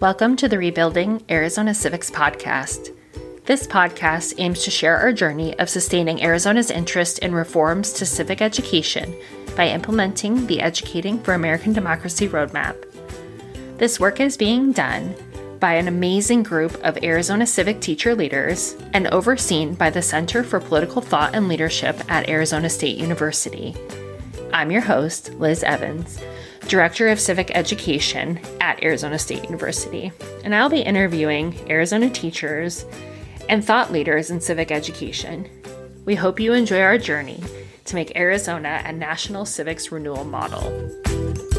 Welcome to the Rebuilding Arizona Civics podcast. This podcast aims to share our journey of sustaining Arizona's interest in reforms to civic education by implementing the Educating for American Democracy roadmap. This work is being done by an amazing group of Arizona civic teacher leaders and overseen by the Center for Political Thought and Leadership at Arizona State University. I'm your host, Liz Evans, Director of Civic Education at Arizona State University, and I'll be interviewing Arizona teachers and thought leaders in civic education. We hope you enjoy our journey to make Arizona a national civics renewal model.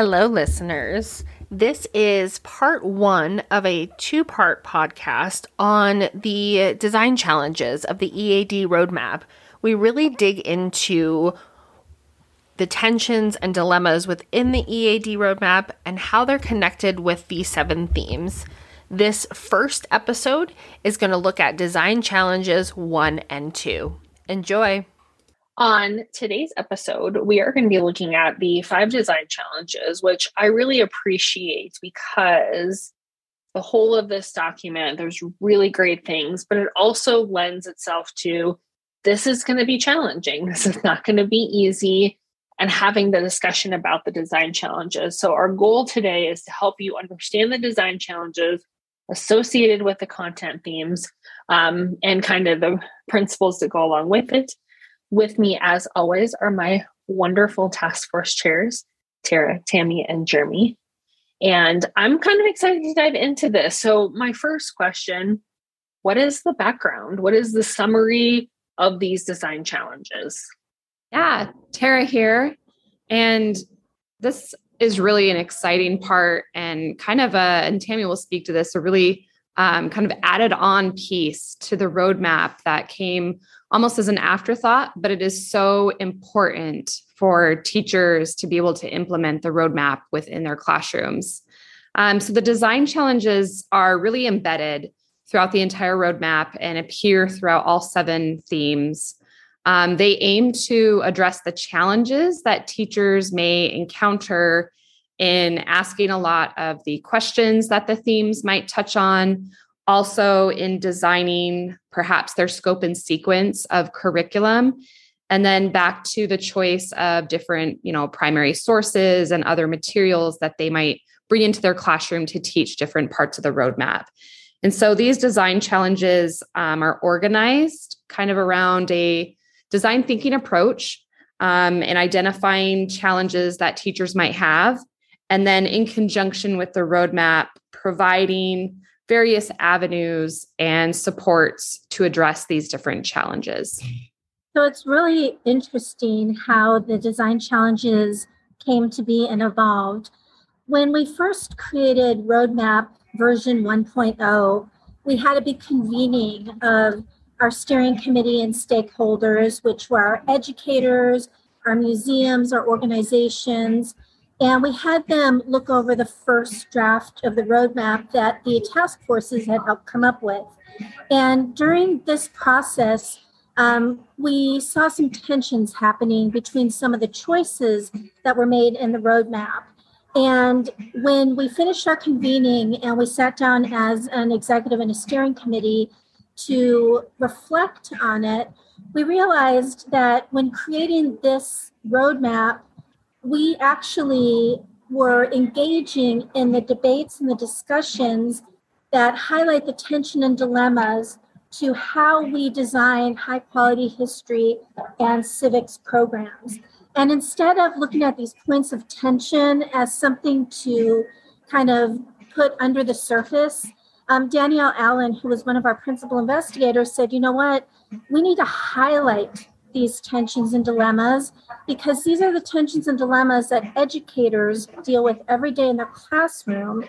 Hello, listeners. This is part one of a two part podcast on the design challenges of the EAD roadmap. We really dig into the tensions and dilemmas within the EAD roadmap and how they're connected with the seven themes. This first episode is going to look at design challenges one and two. Enjoy. On today's episode, we are going to be looking at the five design challenges, which I really appreciate because the whole of this document, there's really great things, but it also lends itself to this is going to be challenging. This is not going to be easy. And having the discussion about the design challenges. So, our goal today is to help you understand the design challenges associated with the content themes um, and kind of the principles that go along with it with me, as always, are my wonderful task force chairs, Tara, Tammy, and Jeremy. And I'm kind of excited to dive into this. So, my first question What is the background? What is the summary of these design challenges? Yeah, Tara here. And this is really an exciting part and kind of a, and Tammy will speak to this, a really um, kind of added on piece to the roadmap that came almost as an afterthought, but it is so important for teachers to be able to implement the roadmap within their classrooms. Um, so the design challenges are really embedded throughout the entire roadmap and appear throughout all seven themes. Um, they aim to address the challenges that teachers may encounter in asking a lot of the questions that the themes might touch on, also in designing perhaps their scope and sequence of curriculum. And then back to the choice of different you know primary sources and other materials that they might bring into their classroom to teach different parts of the roadmap. And so these design challenges um, are organized kind of around a design thinking approach um, and identifying challenges that teachers might have and then in conjunction with the roadmap providing various avenues and supports to address these different challenges. So it's really interesting how the design challenges came to be and evolved. When we first created Roadmap version 1.0, we had a big convening of our steering committee and stakeholders, which were our educators, our museums, our organizations, and we had them look over the first draft of the roadmap that the task forces had helped come up with. And during this process, um, we saw some tensions happening between some of the choices that were made in the roadmap. And when we finished our convening and we sat down as an executive and a steering committee to reflect on it, we realized that when creating this roadmap, we actually were engaging in the debates and the discussions that highlight the tension and dilemmas to how we design high quality history and civics programs. And instead of looking at these points of tension as something to kind of put under the surface, um, Danielle Allen, who was one of our principal investigators, said, you know what? We need to highlight these tensions and dilemmas because these are the tensions and dilemmas that educators deal with every day in their classroom.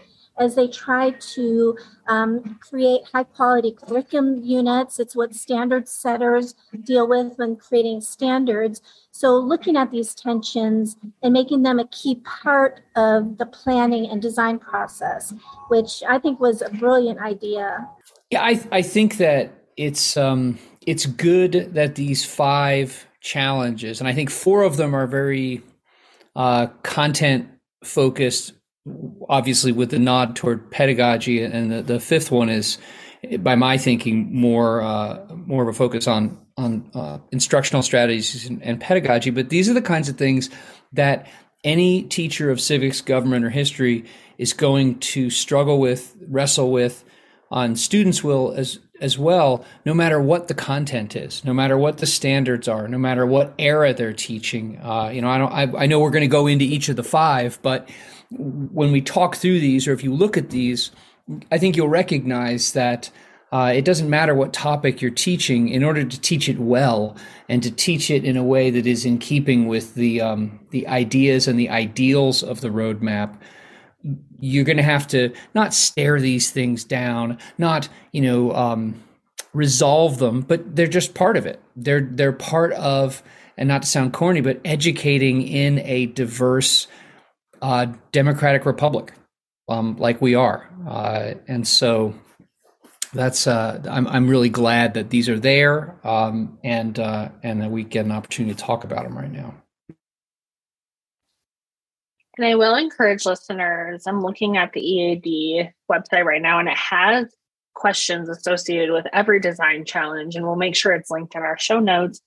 as they try to um, create high quality curriculum units. It's what standard setters deal with when creating standards. So, looking at these tensions and making them a key part of the planning and design process, which I think was a brilliant idea. Yeah, I, I think that it's um, it's good that these five challenges, and I think four of them are very uh, content focused, obviously with the nod toward pedagogy, and the, the fifth one is, by my thinking, more uh, more of a focus on on uh, instructional strategies and, and pedagogy. But these are the kinds of things that any teacher of civics, government, or history is going to struggle with, wrestle with, on students will as as well, no matter what the content is, no matter what the standards are, no matter what era they're teaching. Uh, you know, I don't. I, I know we're going to go into each of the five, but when we talk through these, or if you look at these, I think you'll recognize that. Uh, it doesn't matter what topic you're teaching. In order to teach it well and to teach it in a way that is in keeping with the um, the ideas and the ideals of the roadmap, you're going to have to not stare these things down, not you know um, resolve them, but they're just part of it. They're they're part of, and not to sound corny, but educating in a diverse uh, democratic republic, um, like we are, uh, and so that's uh, I'm I'm really glad that these are there, um, and uh, and that we get an opportunity to talk about them right now. And I will encourage listeners. I'm looking at the EAD website right now, and it has questions associated with every design challenge, and we'll make sure it's linked in our show notes.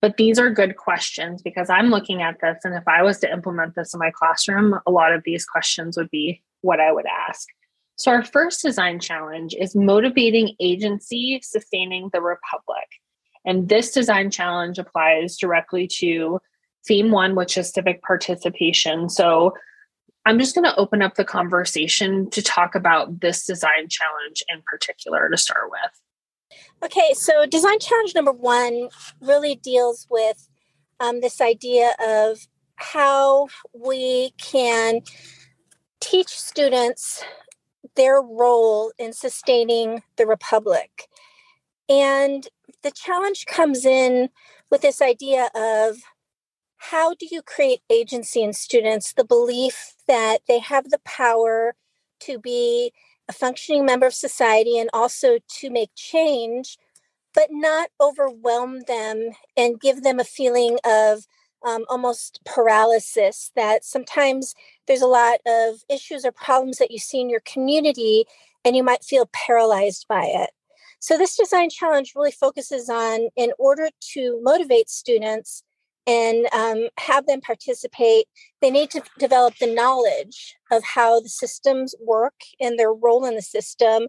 But these are good questions because I'm looking at this, and if I was to implement this in my classroom, a lot of these questions would be what I would ask. So, our first design challenge is motivating agency sustaining the republic. And this design challenge applies directly to theme one, which is civic participation. So I'm just going to open up the conversation to talk about this design challenge in particular to start with. Okay, so design challenge number one really deals with um, this idea of how we can teach students their role in sustaining the republic. And the challenge comes in with this idea of how do you create agency in students? The belief that they have the power to be a functioning member of society and also to make change but not overwhelm them and give them a feeling of um, almost paralysis that sometimes there's a lot of issues or problems that you see in your community and you might feel paralyzed by it. So this design challenge really focuses on in order to motivate students and um, have them participate, they need to develop the knowledge of how the systems work and their role in the system.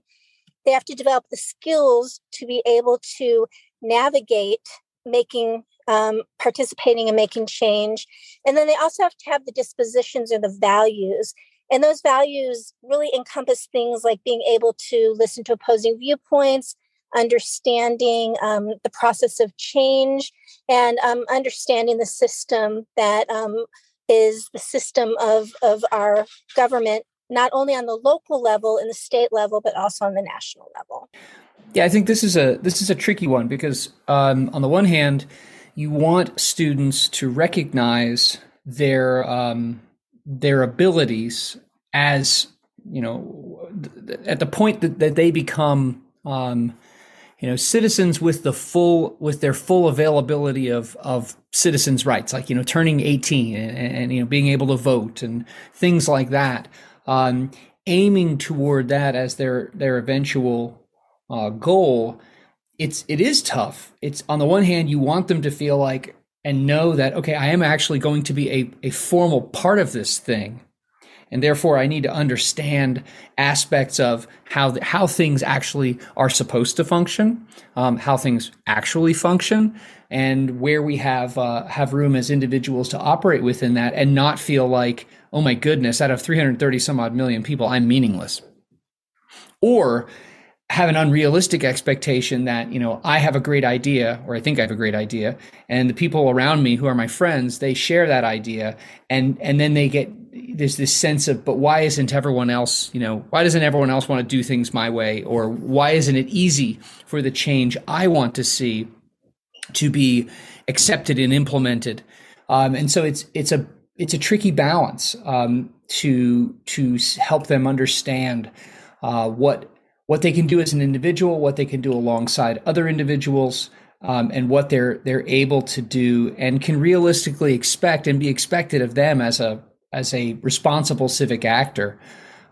They have to develop the skills to be able to navigate making um, participating and making change. And then they also have to have the dispositions or the values. And those values really encompass things like being able to listen to opposing viewpoints, understanding um, the process of change and um, understanding the system that um, is the system of, of our government, not only on the local level and the state level, but also on the national level. Yeah, I think this is a this is a tricky one because um, on the one hand, you want students to recognize their um, their abilities as you know at the point that, that they become um, you know citizens with the full with their full availability of of citizens rights like you know turning 18 and, and you know being able to vote and things like that um, aiming toward that as their their eventual uh, goal it's it is tough. It's on the one hand you want them to feel like and know that okay i am actually going to be a, a formal part of this thing and therefore I need to understand aspects of how how things actually are supposed to function, um, how things actually function, and where we have uh, have room as individuals to operate within that, and not feel like, oh my goodness, out of 330 some odd million people, I'm meaningless, or have an unrealistic expectation that you know I have a great idea or I think I have a great idea and the people around me who are my friends they share that idea and and then they get there's this sense of, but why isn't everyone else, you know, why doesn't everyone else want to do things my way? Or why isn't it easy for the change I want to see to be accepted and implemented? Um, and so it's, it's a, it's a tricky balance um, to to help them understand uh, what what they can do as an individual, what they can do alongside other individuals, um, and what they're they're able to do and can realistically expect and be expected of them as a as a responsible civic actor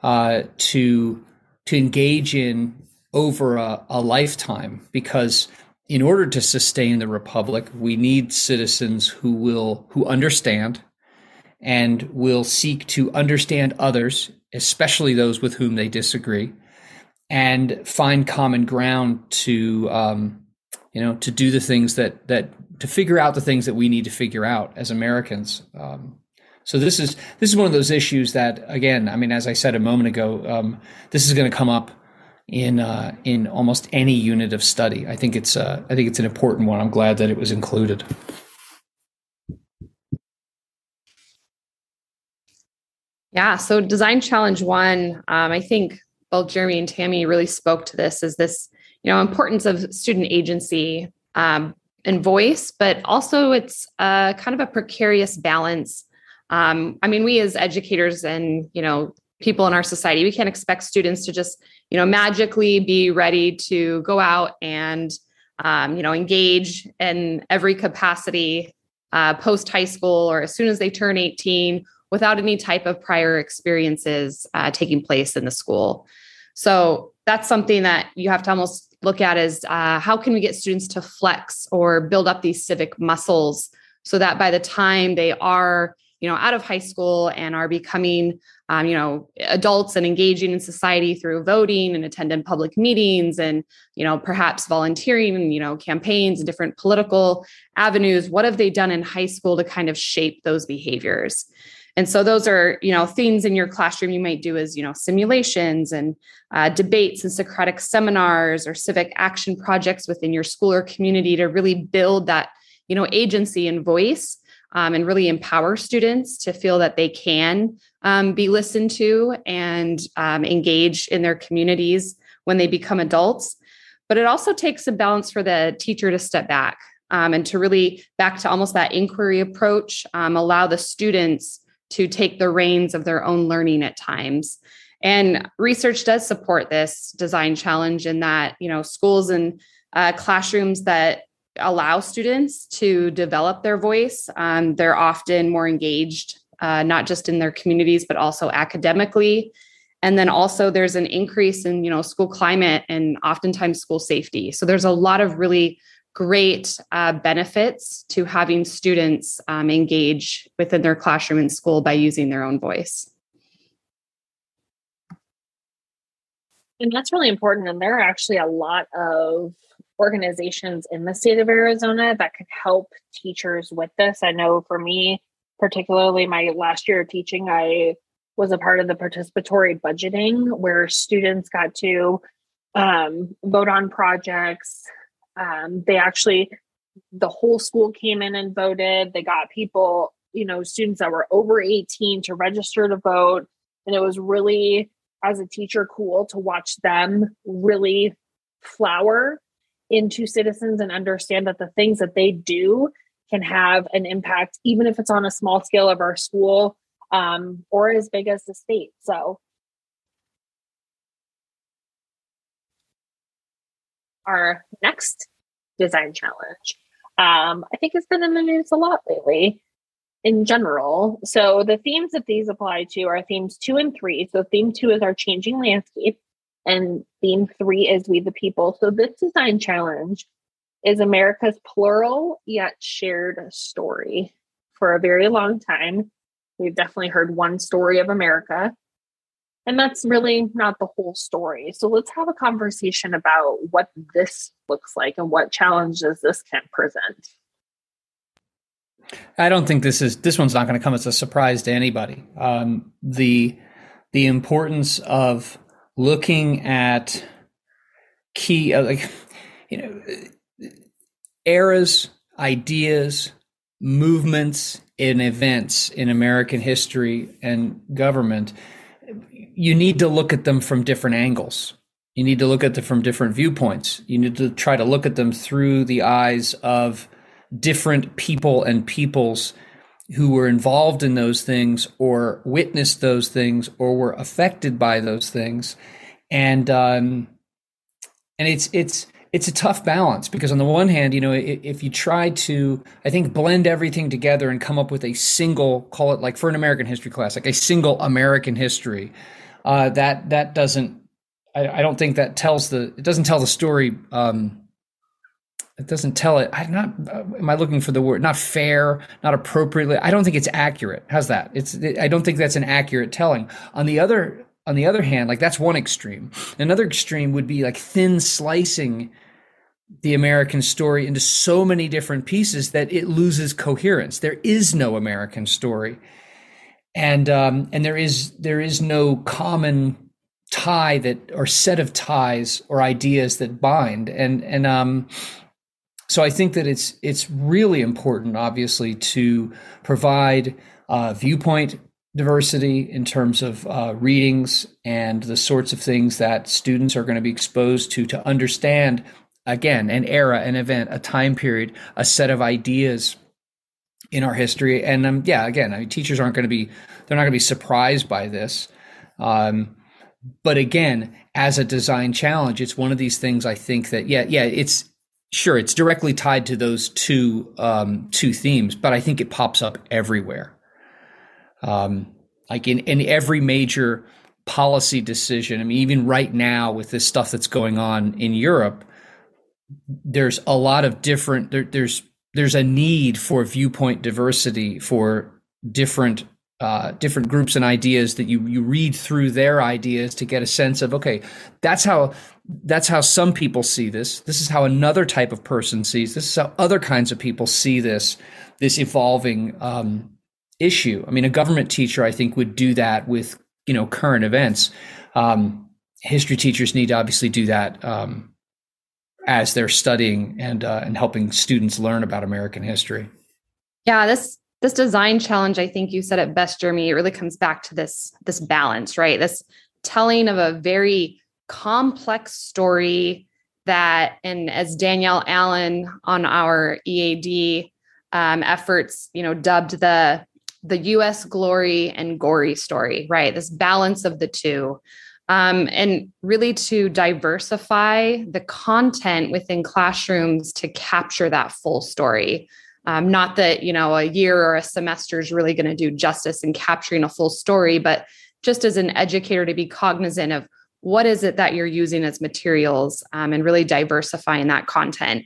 uh, to to engage in over a, a lifetime because in order to sustain the republic we need citizens who will who understand and will seek to understand others especially those with whom they disagree and find common ground to um, you know to do the things that that to figure out the things that we need to figure out as Americans. Um, so this is this is one of those issues that again, I mean, as I said a moment ago, um, this is going to come up in uh, in almost any unit of study. I think it's uh, I think it's an important one. I'm glad that it was included. Yeah. So design challenge one, um, I think both Jeremy and Tammy really spoke to this is this, you know, importance of student agency um, and voice, but also it's a kind of a precarious balance. Um, I mean, we as educators and, you know, people in our society, we can't expect students to just, you know, magically be ready to go out and, um, you know, engage in every capacity uh, post high school or as soon as they turn 18 without any type of prior experiences uh, taking place in the school. So that's something that you have to almost look at as uh, how can we get students to flex or build up these civic muscles so that by the time they are you know out of high school and are becoming um, you know adults and engaging in society through voting and attending public meetings and you know perhaps volunteering and you know campaigns and different political avenues. What have they done in high school to kind of shape those behaviors? And so those are, you know, things in your classroom you might do as, you know, simulations and uh, debates and Socratic seminars or civic action projects within your school or community to really build that, you know, agency and voice um, and really empower students to feel that they can um, be listened to and um, engage in their communities when they become adults. But it also takes a balance for the teacher to step back um, and to really back to almost that inquiry approach, um, allow the students to take the reins of their own learning at times. And research does support this design challenge in that, you know, schools and uh, classrooms that allow students to develop their voice, um, they're often more engaged, uh, not just in their communities, but also academically. And then also there's an increase in, you know, school climate and oftentimes school safety. So there's a lot of really great uh, benefits to having students um, engage within their classroom and school by using their own voice. And that's really important. And there are actually a lot of organizations in the state of Arizona that can help teachers with this. I know for me, particularly my last year of teaching, I was a part of the participatory budgeting where students got to um, vote on projects, um, they actually, the whole school came in and voted. They got people, you know, students that were over 18 to register to vote. And it was really, as a teacher, cool to watch them really flower into citizens and understand that the things that they do can have an impact, even if it's on a small scale of our school um, or as big as the state. So our next design challenge. Um, I think it's been in the news a lot lately in general. So the themes that these apply to are themes two and three. So theme two is our changing landscape, and theme three is we the people. So this design challenge is America's plural yet shared story. For a very long time, we've definitely heard one story of America, and that's really not the whole story. So let's have a conversation about what this looks like and what challenges this can present. I don't think this is this one's not going to come as a surprise to anybody. Um, the the importance of looking at key uh, like you know eras, ideas, movements and events in American history and government, you need to look at them from different angles. You need to look at them from different viewpoints. You need to try to look at them through the eyes of different people and peoples who were involved in those things or witnessed those things or were affected by those things. And um, and it's it's it's a tough balance because on the one hand you know if you try to i think blend everything together and come up with a single call it like for an american history class like a single american history uh, that that doesn't I, I, don't think that tells the it doesn't tell the story um, it doesn't tell it. I'm not uh, am i looking for the word not fair not appropriately? I don't think it's accurate. How's that? It's it, i don't think that's an accurate telling. On the other on the other hand like that's one extreme. Another extreme would be like thin slicing the american story into so many different pieces that it loses coherence. There is no american story. And um and there is there is no common tie that or set of ties or ideas that bind. And and um so I think that it's it's really important, obviously, to provide uh, viewpoint diversity in terms of uh, readings and the sorts of things that students are going to be exposed to to understand again an era, an event, a time period, a set of ideas in our history. And um, yeah, again, I mean, teachers aren't going to be they're not going to be surprised by this. Um, but again, as a design challenge, it's one of these things I think that yeah, yeah, it's Sure, it's directly tied to those two um, two themes, but I think it pops up everywhere. Um, like in in every major policy decision. I mean, even right now with this stuff that's going on in Europe, there's a lot of different. There, there's there's a need for viewpoint diversity for different uh, different groups and ideas that you you read through their ideas to get a sense of okay that's how that's how some people see this. This is how another type of person sees this is how other kinds of people see this this evolving um, issue. I mean a government teacher i think would do that with you know current events. Um, history teachers need to obviously do that um, as they're studying and uh, and helping students learn about american history. Yeah this this design challenge i think you said it best jeremy it really comes back to this this balance right? This telling of a very complex story that and as danielle allen on our ead um, efforts you know dubbed the the us glory and gory story right? This balance of the two. Um, and really to diversify the content within classrooms to capture that full story um, not that, you know, a year or a semester is really going to do justice in capturing a full story, but just as an educator to be cognizant of what is it that you're using as materials um, and really diversifying that content.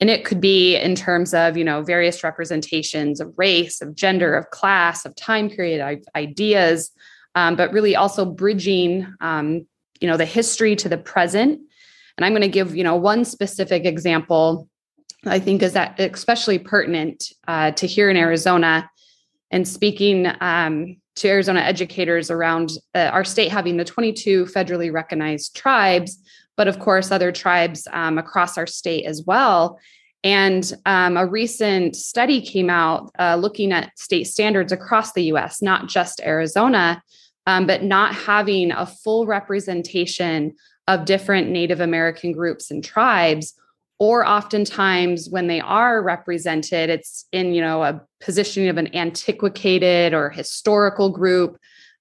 And it could be in terms of, you know, various representations of race, of gender, of class, of time period, ideas, um, but really also bridging, um, you know, the history to the present. And I'm going to give, you know, one specific example I think is that especially pertinent uh, to here in Arizona and speaking um, to Arizona educators around uh, our state having the 22 federally recognized tribes, but of course, other tribes um, across our state as well. And um, a recent study came out uh, looking at state standards across the US, not just Arizona, um, but not having a full representation of different Native American groups and tribes or oftentimes when they are represented it's in you know a positioning of an antiquated or historical group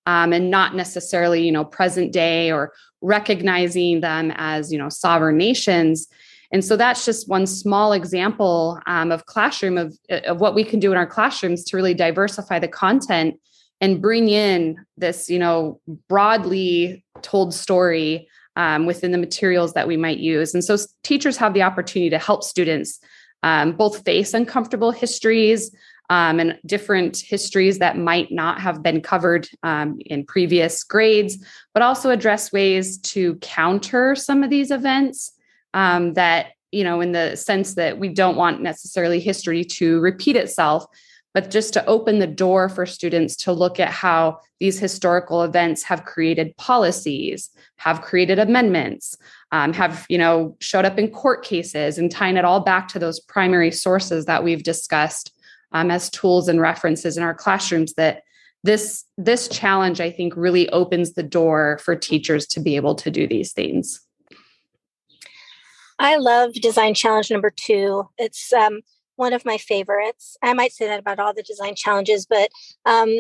um, and not necessarily you know present day or recognizing them as you know sovereign nations. And so that's just one small example um, of classroom of, of what we can do in our classrooms to really diversify the content and bring in this you know broadly told story um, within the materials that we might use. And so teachers have the opportunity to help students um, both face uncomfortable histories um, and different histories that might not have been covered um, in previous grades, but also address ways to counter some of these events um, that, you know, in the sense that we don't want necessarily history to repeat itself, but just to open the door for students to look at how these historical events have created policies, have created amendments, um, have you know showed up in court cases, and tying it all back to those primary sources that we've discussed um, as tools and references in our classrooms that this this challenge i think really opens the door for teachers to be able to do these things. I love design challenge number two. It's um, one of my favorites i might say that about all the design challenges but um,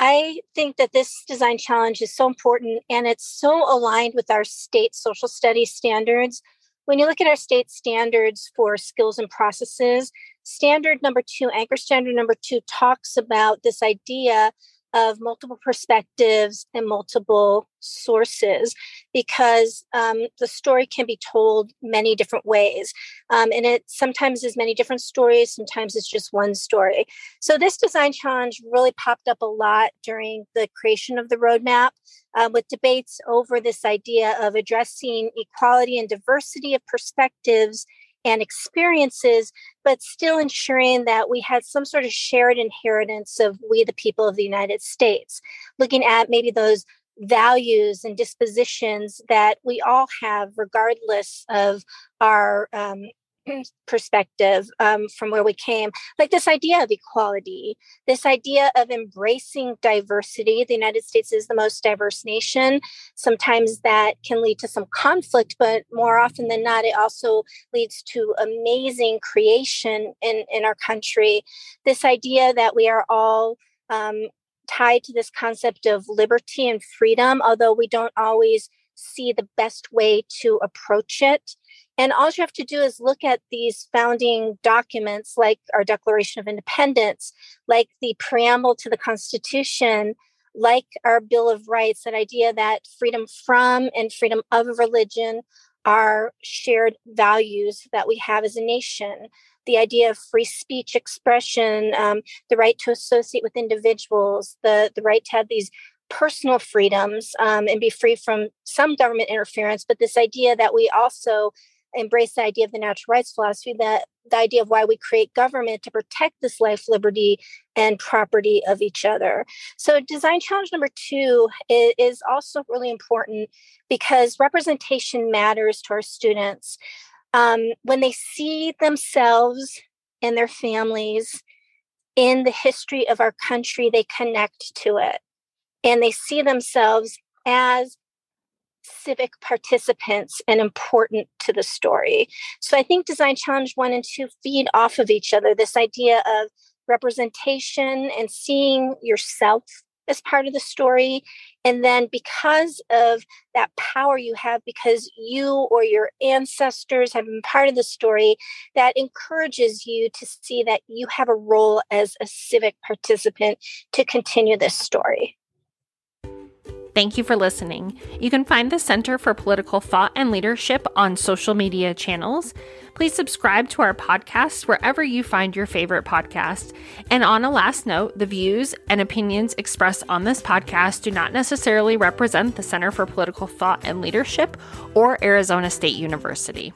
I think that this design challenge is so important and it's so aligned with our state social studies standards. When you look at our state standards for skills and processes, standard number two, anchor standard number two, talks about this idea of multiple perspectives and multiple sources because um, the story can be told many different ways um, and it sometimes is many different stories sometimes it's just one story. So this design challenge really popped up a lot during the creation of the roadmap uh, with debates over this idea of addressing equality and diversity of perspectives and experiences, but still ensuring that we had some sort of shared inheritance of we, the people of the United States, looking at maybe those values and dispositions that we all have, regardless of our um, perspective um, from where we came like this idea of equality this idea of embracing diversity the united states is the most diverse nation. Sometimes that can lead to some conflict but more often than not it also leads to amazing creation in in our country. This idea that we are all um, tied to this concept of liberty and freedom although we don't always see the best way to approach it and all you have to do is look at these founding documents, like our Declaration of Independence, like the preamble to the Constitution, like our Bill of Rights, that idea that freedom from and freedom of religion are shared values that we have as a nation. The idea of free speech expression, um, the right to associate with individuals, the, the right to have these personal freedoms um, and be free from some government interference, but this idea that we also embrace the idea of the natural rights philosophy that the idea of why we create government to protect this life liberty and property of each other. So design challenge number two is, also really important because representation matters to our students. Um, when they see themselves and their families in the history of our country they connect to it. And they see themselves as civic participants and important to the story. So I think design challenge one and two feed off of each other. This idea of representation and seeing yourself as part of the story. And then because of that power you have, because you or your ancestors have been part of the story, that encourages you to see that you have a role as a civic participant to continue this story. Thank you for listening. You can find the Center for Political Thought and Leadership on social media channels. Please subscribe to our podcast wherever you find your favorite podcast. And on a last note, the views and opinions expressed on this podcast do not necessarily represent the Center for Political Thought and Leadership or Arizona State University.